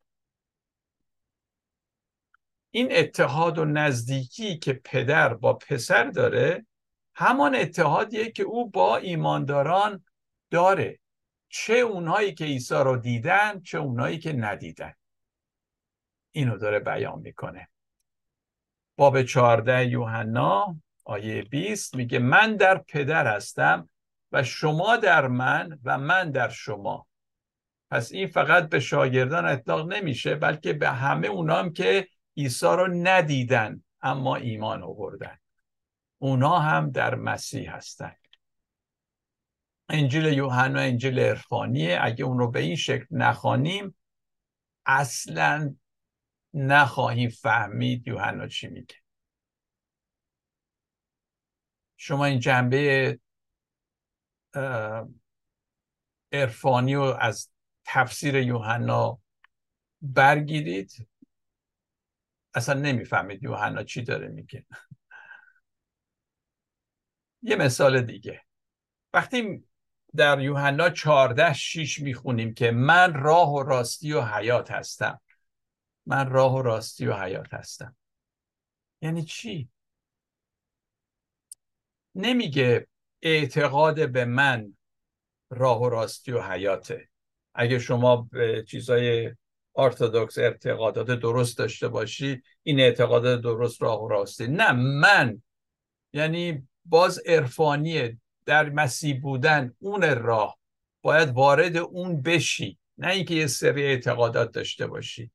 این اتحاد و نزدیکی که پدر با پسر داره همان اتحادیه که او با ایمانداران داره. چه اونهایی که عیسی رو دیدن چه اونهایی که ندیدن. اینو داره بیان می‌کنه. باب 14 یوحنا آیه 20 میگه من در پدر هستم و شما در من و من در شما. پس این فقط به شاگردان اطلاق نمیشه بلکه به همه اونام که عیسی رو ندیدن اما ایمان آوردن. اونا هم در مسیح هستن انجیل یوحنا انجیل عرفانیه اگه اون رو به این شکل نخوانیم اصلا نخواهیم فهمید یوحنا چی میگه. شما این جنبه عرفانی رو از تفسیر یوحنا برگیرید. اصلا نمی‌فهمید یوحنا چی داره میگه. یه مثال دیگه. وقتی در یوحنا 14 6 می‌خونیم که من راه و راستی و حیات هستم. من راه و راستی و حیات هستم. یعنی چی؟ نمیگه اعتقاد به من راه و راستی و حیاته. اگه شما به چیزای ارتودکس اعتقادات درست داشته باشی این اعتقادات درست راه و راستی. نه من. یعنی باز عرفانی در مسیح بودن اون راه. باید وارد اون بشی. نه اینکه یه سری اعتقادات داشته باشی.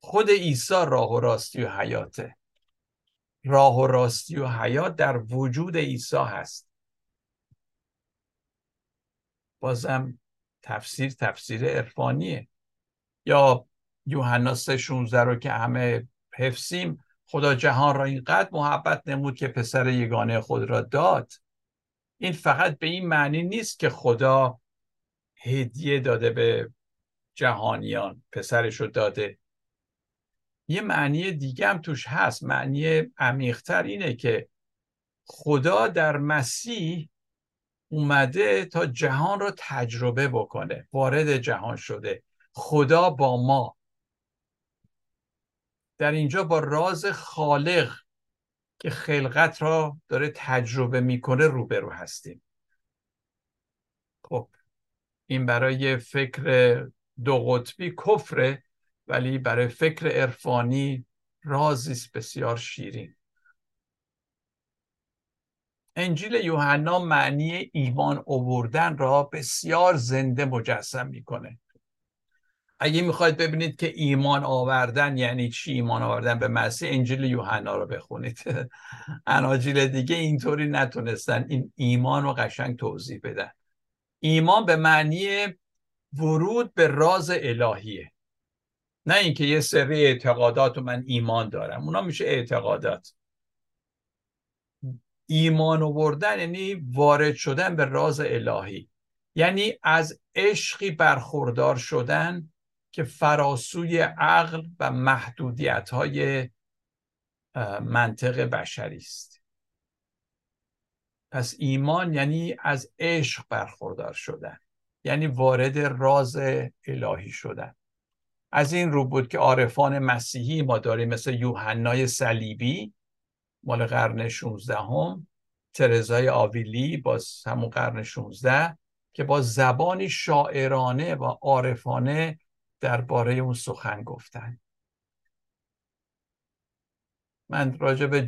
خود عیسی راه و راستی و حیاته. راه و راستی و حیات در وجود عیسی هست. بازم تفسیر تفسیر عرفانیه. یا یوحنا 16 رو که همه حفظیم خدا جهان را اینقدر محبت نمود که پسر یگانه خود را داد. این فقط به این معنی نیست که خدا هدیه داده به جهانیان پسرش رو داده. یه معنی دیگه هم توش هست. معنی عمیقتر اینه که خدا در مسیح اومده تا جهان رو تجربه بکنه. وارد جهان شده. خدا با ما. در اینجا با راز خالق که خلقت را داره تجربه می‌کنه روبرو هستیم. خب این برای فکر دو قطبی کفره ولی برای فکر عرفانی رازی بسیار شیرین. انجیل یوحنا معنی ایمان آوردن را بسیار زنده مجسم می‌کنه. اگه می‌خواید ببینید که ایمان آوردن یعنی چی؟ ایمان آوردن به مسیح انجیل یوحنا رو بخونید. *laughs* اناجیل دیگه اینطوری نتونستن این ایمان رو قشنگ توضیح بدن. ایمان به معنی ورود به راز الهیه. نه اینکه یه سری اعتقادات و من ایمان دارم. اونا میشه اعتقادات. ایمان آوردن یعنی وارد شدن به راز الهی. یعنی از عشقی برخوردار شدن که فراسوی عقل و محدودیت های منطق بشری است. پس ایمان یعنی از عشق برخوردار شدن یعنی وارد راز الهی شدن. از این رو بود که عارفان مسیحی ما داریم مثل یوحنای صلیبی مال قرن 16 هم ترزای آویلی باز همون قرن 16 که با زبانی شاعرانه و عارفانه درباره اون سخن گفتن. من راجع به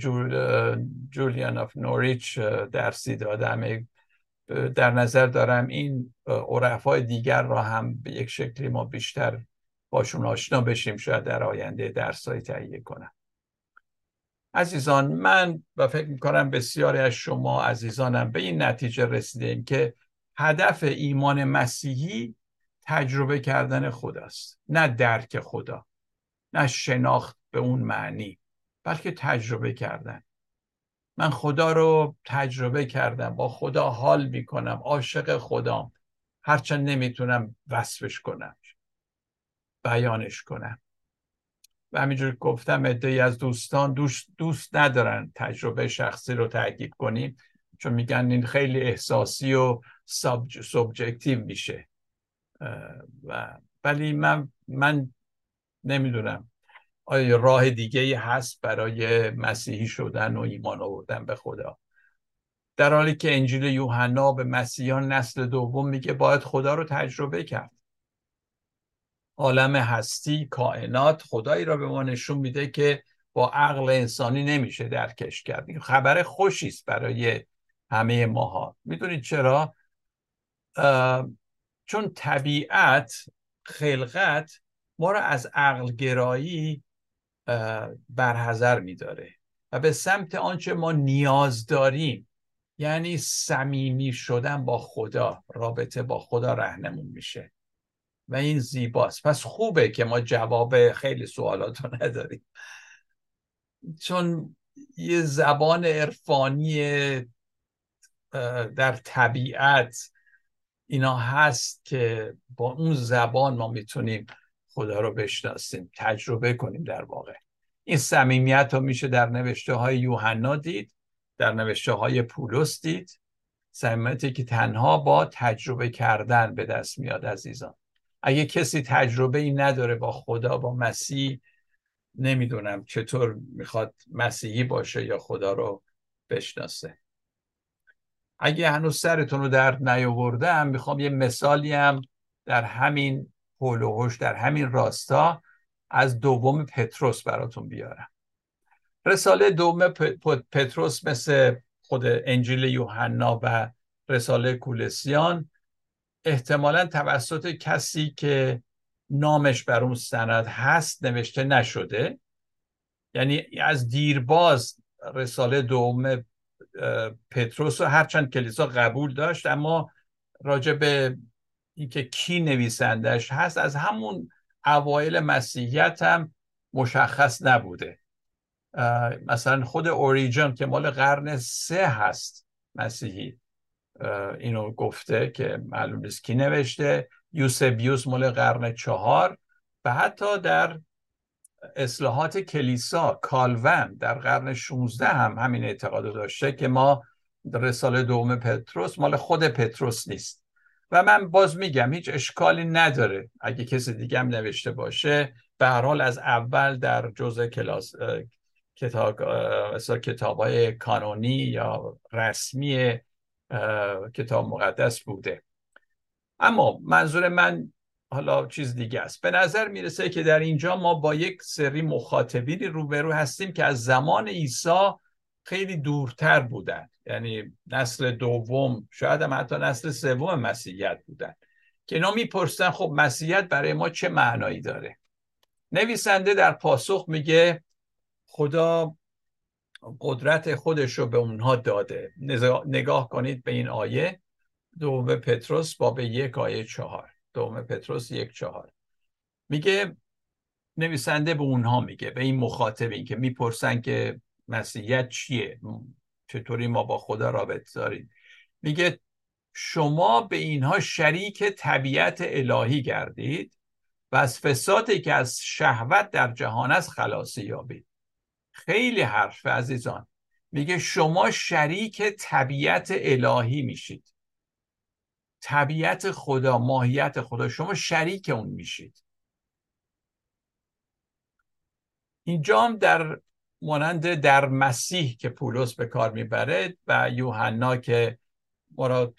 جولیان آف نوریچ درسی دادم. در نظر دارم این عرفای دیگر را هم به یک شکلی ما بیشتر باشون آشنا بشیم شاید در آینده درسایی تهیه کنم. عزیزان من و فکر می‌کنم بسیاری از شما عزیزانم به این نتیجه رسیدیم که هدف ایمان مسیحی تجربه کردن خداست نه درک خدا نه شناخت به اون معنی بلکه تجربه کردن. من خدا رو تجربه کردم با خدا حال می‌کنم عاشق خدام. هرچند نمی‌تونم وصفش کنم بیانش کنم. و همینجور گفتم ادهی از دوستان دوست, دوست ندارن تجربه شخصی رو تاکید کنیم چون میگن این خیلی احساسی و سابجکتیو میشه. و ولی من من نمی‌دونم. آیا راه دیگه هست برای مسیحی شدن و ایمان آوردن به خدا؟ در حالی که انجیل یوحنا به مسیحیان نسل دوم میگه باید خدا رو تجربه کرد. عالم هستی کائنات خدایی را به ما نشون میده که با عقل انسانی نمیشه درکش کرد. خبر خوشی است برای همه ماها. می‌دونید چرا؟ چون طبیعت خلقت ما را از عقل گرایی برحضر میداره و به سمت آنچه ما نیاز داریم یعنی صمیمی شدن با خدا رابطه با خدا رهنمون میشه. و این زیباست. پس خوبه که ما جواب خیلی سوالات رو *laughs* نداریم. چون یه زبان عرفانی در طبیعت اینا هست که با اون زبان ما می‌تونیم خدا رو بشناسیم تجربه کنیم در واقع. این صمیمیت رو میشه در نوشته های یوحنا دید در نوشته های پولس دید. صمیمیتی که تنها با تجربه کردن به دست میاد عزیزان. اگه کسی تجربه ای نداره با خدا با مسیح نمی‌دونم چطور می‌خواد مسیحی باشه یا خدا رو بشناسه. اگه هنوز سرتون رو درد نیاوردم می‌خوام یه مثالی هم در همین هول در همین راستا از دوم پتروس براتون بیارم. رساله دوم پتروس مثل خود انجیل یوحنا و رساله کولسیان احتمالا توسط کسی که نامش بر اون سند هست نوشته نشده. یعنی از دیرباز رساله دوم پتروس رو هرچند کلیسا قبول داشت اما راجع به اینکه کی نویسندش هست از همون اوایل مسیحیت هم مشخص نبوده. مثلا خود اوریجن که مال قرن سه هست مسیحی اینو گفته که معلوم نیست کی نوشته. یوسبیوس مال قرن چهار. و حتی در اصلاحات کلیسا کالون در قرن 16 هم همین اعتقاد داشته که ما رساله دوم پتروس مال خود پتروس نیست. و من باز میگم هیچ اشکالی نداره اگه کسی دیگه هم نوشته باشه. به هر حال از اول در جزء کلاس کتاب کتاب های کانونی یا رسمی کتاب مقدس بوده. اما منظور من حالا چیز دیگه است. به نظر می‌رسه که در اینجا ما با یک سری مخاطبینی روبرو هستیم که از زمان عیسی خیلی دورتر بودن. یعنی نسل دوم شاید هم حتی نسل سوم مسیحیت بودن. که اینا می‌پرسن خب مسیحیت برای ما چه معنایی داره؟ نویسنده در پاسخ میگه خدا قدرت خودش رو به اونها داده. نگاه کنید به این آیه دوم پتروس باب یک آیه چهار. دوم پتروس یک چهار. میگه نویسنده به اونها میگه به این مخاطبین که می‌پرسن که مسیحیت چیه؟ چطوری ما با خدا رابط داریم؟ میگه شما به اینها شریک طبیعت الهی گردید و از فسادی که از شهوت در جهان است خلاصی یابید. خیلی حرف عزیزان. میگه شما شریک طبیعت الهی میشید. طبیعت خدا ماهیت خدا شما شریک اون میشید. اینجا هم در مانند در مسیح که پولس به کار می‌بره و یوحنا که ما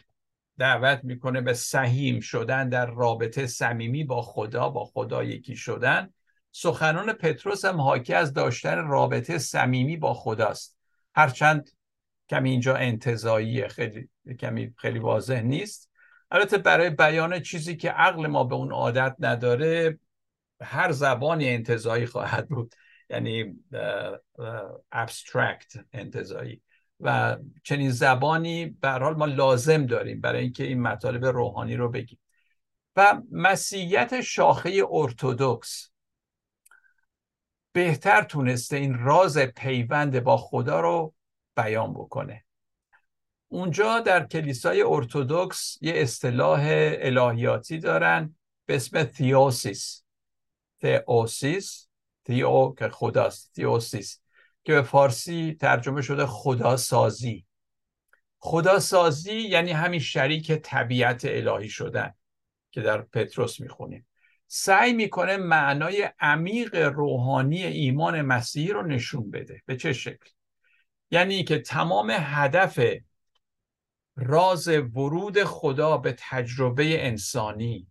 دعوت می‌کنه به سهیم شدن در رابطه صمیمی با خدا با خدا یکی شدن سخنان پتروس هم حاکی از داشتن رابطه صمیمی با خداست. هرچند کمی اینجا انتظاییه خیلی کمی خیلی واضح نیست. البته برای بیان چیزی که عقل ما به اون عادت نداره هر زبانی انتظایی خواهد بود. یعنی ابسترکت انتظایی. و چنین زبانی به حال ما لازم داریم برای اینکه این مطالب روحانی رو بگیم. و مسیحیت شاخه ارتودکس بهتر تونسته این راز پیوند با خدا رو بیان بکنه. اونجا در کلیسای ارتودکس یه اصطلاح الهیاتی دارن به اسم تیوسیس تیوسیس تیو که خداست تیوسیس که به فارسی ترجمه شده خداسازی. خداسازی یعنی همین شریک طبیعت الهی شدن که در پتروس می‌خونیم. سعی می‌کنه معنای عمیق روحانی ایمان مسیحی رو نشون بده. به چه شکل؟ یعنی که تمام هدف راز ورود خدا به تجربه انسانی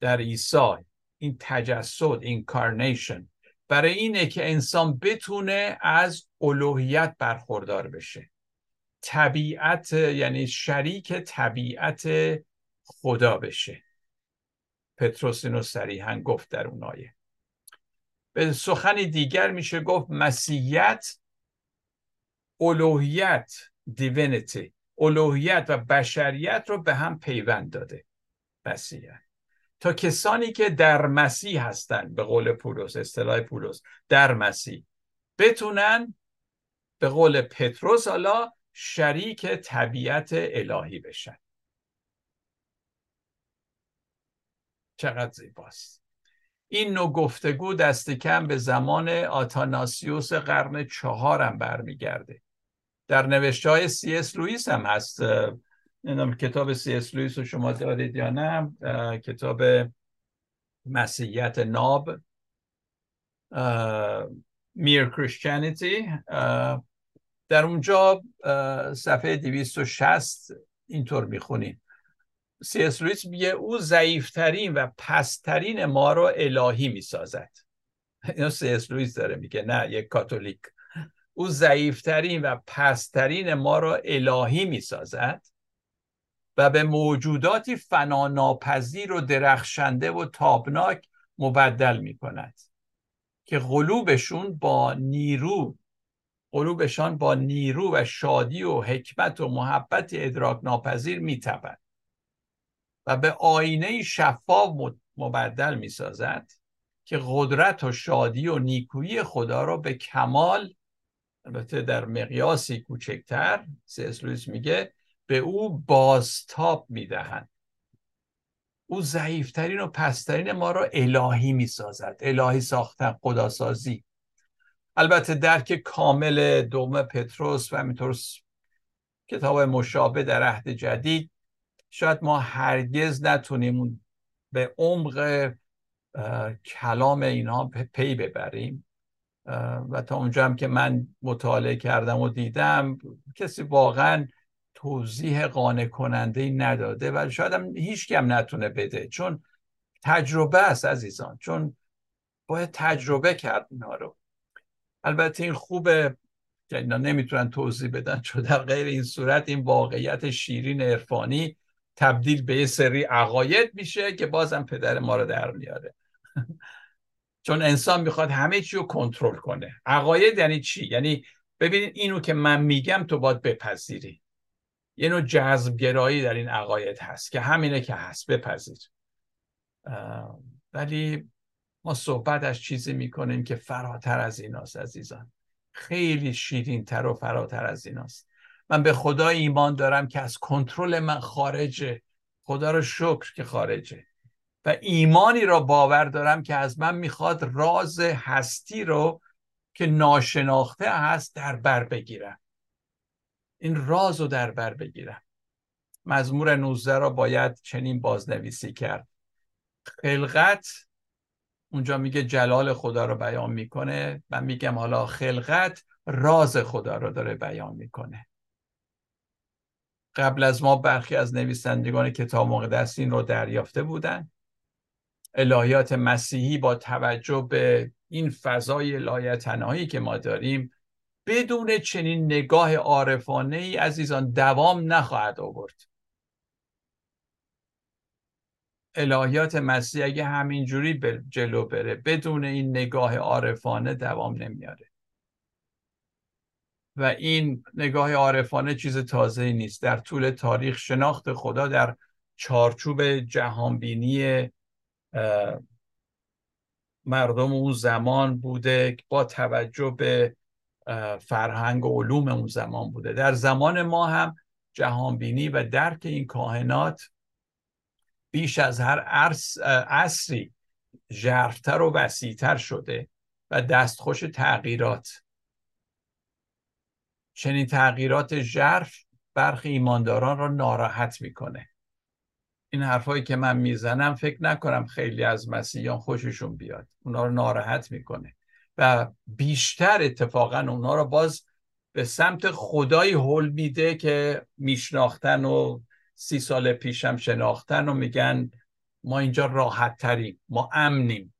در عیسی. این تجسد اینکارنیشن برای اینه که انسان بتونه از الوهیت برخوردار بشه. طبیعت یعنی شریک طبیعت خدا بشه. پتروس اینو صریحا گفت در اون آیه. به سخن دیگر میشه گفت مسیحیت الوهیت دیوینیتی الوهیت و بشریت رو به هم پیوند داده. مسیحیت تا کسانی که در مسیح هستند به قول پولس اصطلاح پولس در مسیح بتونن به قول پتروس حالا شریک طبیعت الهی بشن. چقدر زیباست. این نوع گفتگو دست کم به زمان آتاناسیوس قرن چهارم برمیگرده. در نوشته های سی اس لویس هم هست. نمی‌دونم کتاب سی اس لویس رو شما دارید یا نه. کتاب مسیحیت ناب. Mere Christianity در اونجا صفحه 260 اینطور می‌خونیم سی اس لویس میگه او ضعیفترین و پسترین ما رو الهی می‌سازد. اینو سی اس لویس داره میگه نه یک کاتولیک. او ضعیفترین و پسترین ما را الهی می‌سازد و به موجوداتی فناناپذیر و درخشنده و تابناک مبدل می کند که قلوبشون با نیرو قلوبشان با نیرو و شادی و حکمت و محبت ادراک ناپذیر می و به آینه شفاف مبدل می سازد که قدرت و شادی و نیکویی خدا را به کمال البته در مقیاسی کوچکتر سیس لویس میگه به او بازتاب می‌دهند. او ضعیفترین و پسترین ما را الهی می‌سازد. الهی ساختن خداسازی. البته درک کامل دوم پتروس و همینطور کتاب مشابه در عهد جدید شاید ما هرگز نتونیم به عمق کلام اینها پی ببریم. و تا اونجا هم که من مطالعه کردم و دیدم کسی واقعا توضیح قانع کننده ای نداده و شاید هم هیچ کم نتونه بده. چون تجربه است عزیزان. چون باید تجربه کرد اینا رو. البته این خوبه که اینا نمی‌تونن توضیح بدن چون در غیر این صورت این واقعیت شیرین عرفانی تبدیل به یه سری عقاید میشه که بازم پدر ما رو در میاره. چون انسان می‌خواد همه چی رو کنترل کنه. عقاید یعنی چی؟ یعنی ببینید اینو که من میگم تو باید بپذیری. یه نوع جذب گرایی در این عقاید هست که همینه که هست. بپذیر. ولی ما صحبت از چیزی می‌کنیم که فراتر از ایناست عزیزان. خیلی شیرین تر و فراتر از ایناست. من به خدا ایمان دارم که از کنترل من خارجه. خدا رو شکر که خارجه. و ایمانی را باور دارم که از من می‌خواد راز هستی رو که ناشناخته هست در بر بگیرم. این راز رو در بر بگیرم. مزمور 19 را باید چنین بازنویسی کرد. خلقت اونجا میگه جلال خدا رو بیان می‌کنه من میگم حالا خلقت راز خدا رو داره بیان می‌کنه. قبل از ما برخی از نویسندگان کتاب مقدس این رو دریافته بودن. الهیات مسیحی با توجه به این فضای الهیت که ما داریم بدون چنین نگاه عارفانه ای عزیزان دوام نخواهد آورد. الهیات مسیح اگه همینجوری جلو بره بدون این نگاه عارفانه دوام نمیاره. و این نگاه عارفانه چیز تازه نیست. در طول تاریخ شناخت خدا در چارچوب جهانبینی مردم اون زمان بوده با توجه به فرهنگ و علوم اون زمان بوده. در زمان ما هم جهانبینی و درک این کاهنات بیش از هر عصری ژرفتر و وسیعتر شده و دستخوش تغییرات. چنین تغییرات ژرف برخی ایمانداران را ناراحت می‌کنه. این حرفایی که من می‌زنم فکر نکنم خیلی از مسیحیان خوششون بیاد. اونا رو ناراحت می‌کنه. و بیشتر اتفاقا اونا رو باز به سمت خدایی حل میده که میشناختن و سی سال پیشم شناختن و میگن ما اینجا راحت تریم ما امنیم.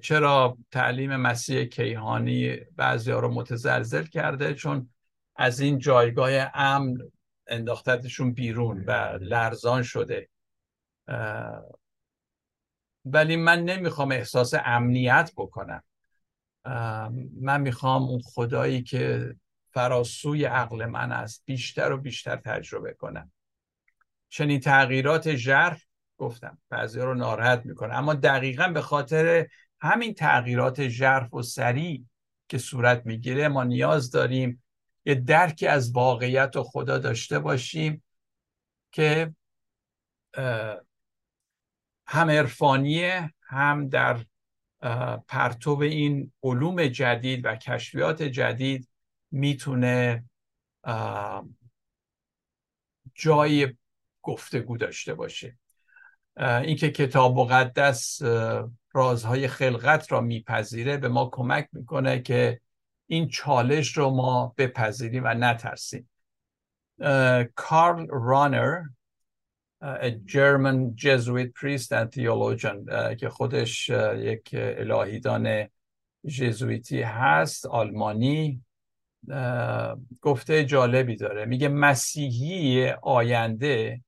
چرا تعلیم مسیح کیهانی بعضی ها رو متزلزل کرده؟ چون از این جایگاه امن انداختتشون بیرون و لرزان شده. ولی من نمی‌خوام احساس امنیت بکنم. من می‌خوام اون خدایی که فراسوی عقل من است بیشتر و بیشتر تجربه کنم. چنین تغییرات ژرف گفتم. بعضی رو ناراحت می‌کنه اما دقیقا به خاطر همین تغییرات ژرف و سریع که صورت می‌گیره ما نیاز داریم یه درکی از واقعیت و خدا داشته باشیم که هم عرفانیه هم در پرتو این علوم جدید و کشفیات جدید می‌تونه جای گفتگو داشته باشه. اینکه کتاب مقدس رازهای خلقت را میپذیره به ما کمک می‌کنه که این چالش رو ما بپذیریم و نترسیم. کارل رانر a German Jesuit priest and theologian که خودش یک الهیدان جزویتی هست آلمانی. گفته جالبی داره. میگه مسیحی آینده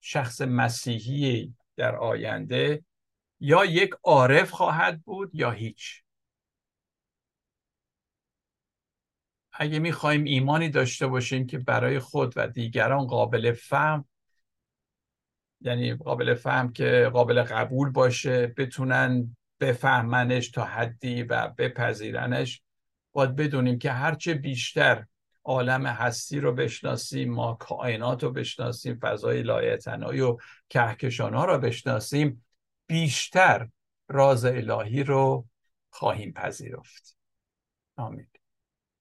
شخص مسیحی در آینده یا یک عارف خواهد بود یا هیچ. اگه می‌خوایم ایمانی داشته باشیم که برای خود و دیگران قابل فهم یعنی قابل فهم که قابل قبول باشه بتونن بفهمنش تا حدی و بپذیرنش باید بدونیم که هرچه بیشتر عالم هستی رو بشناسیم ما کائنات رو بشناسیم فضای لایتنایی و کهکشان ها رو بشناسیم بیشتر راز الهی رو خواهیم پذیرفت. آمین.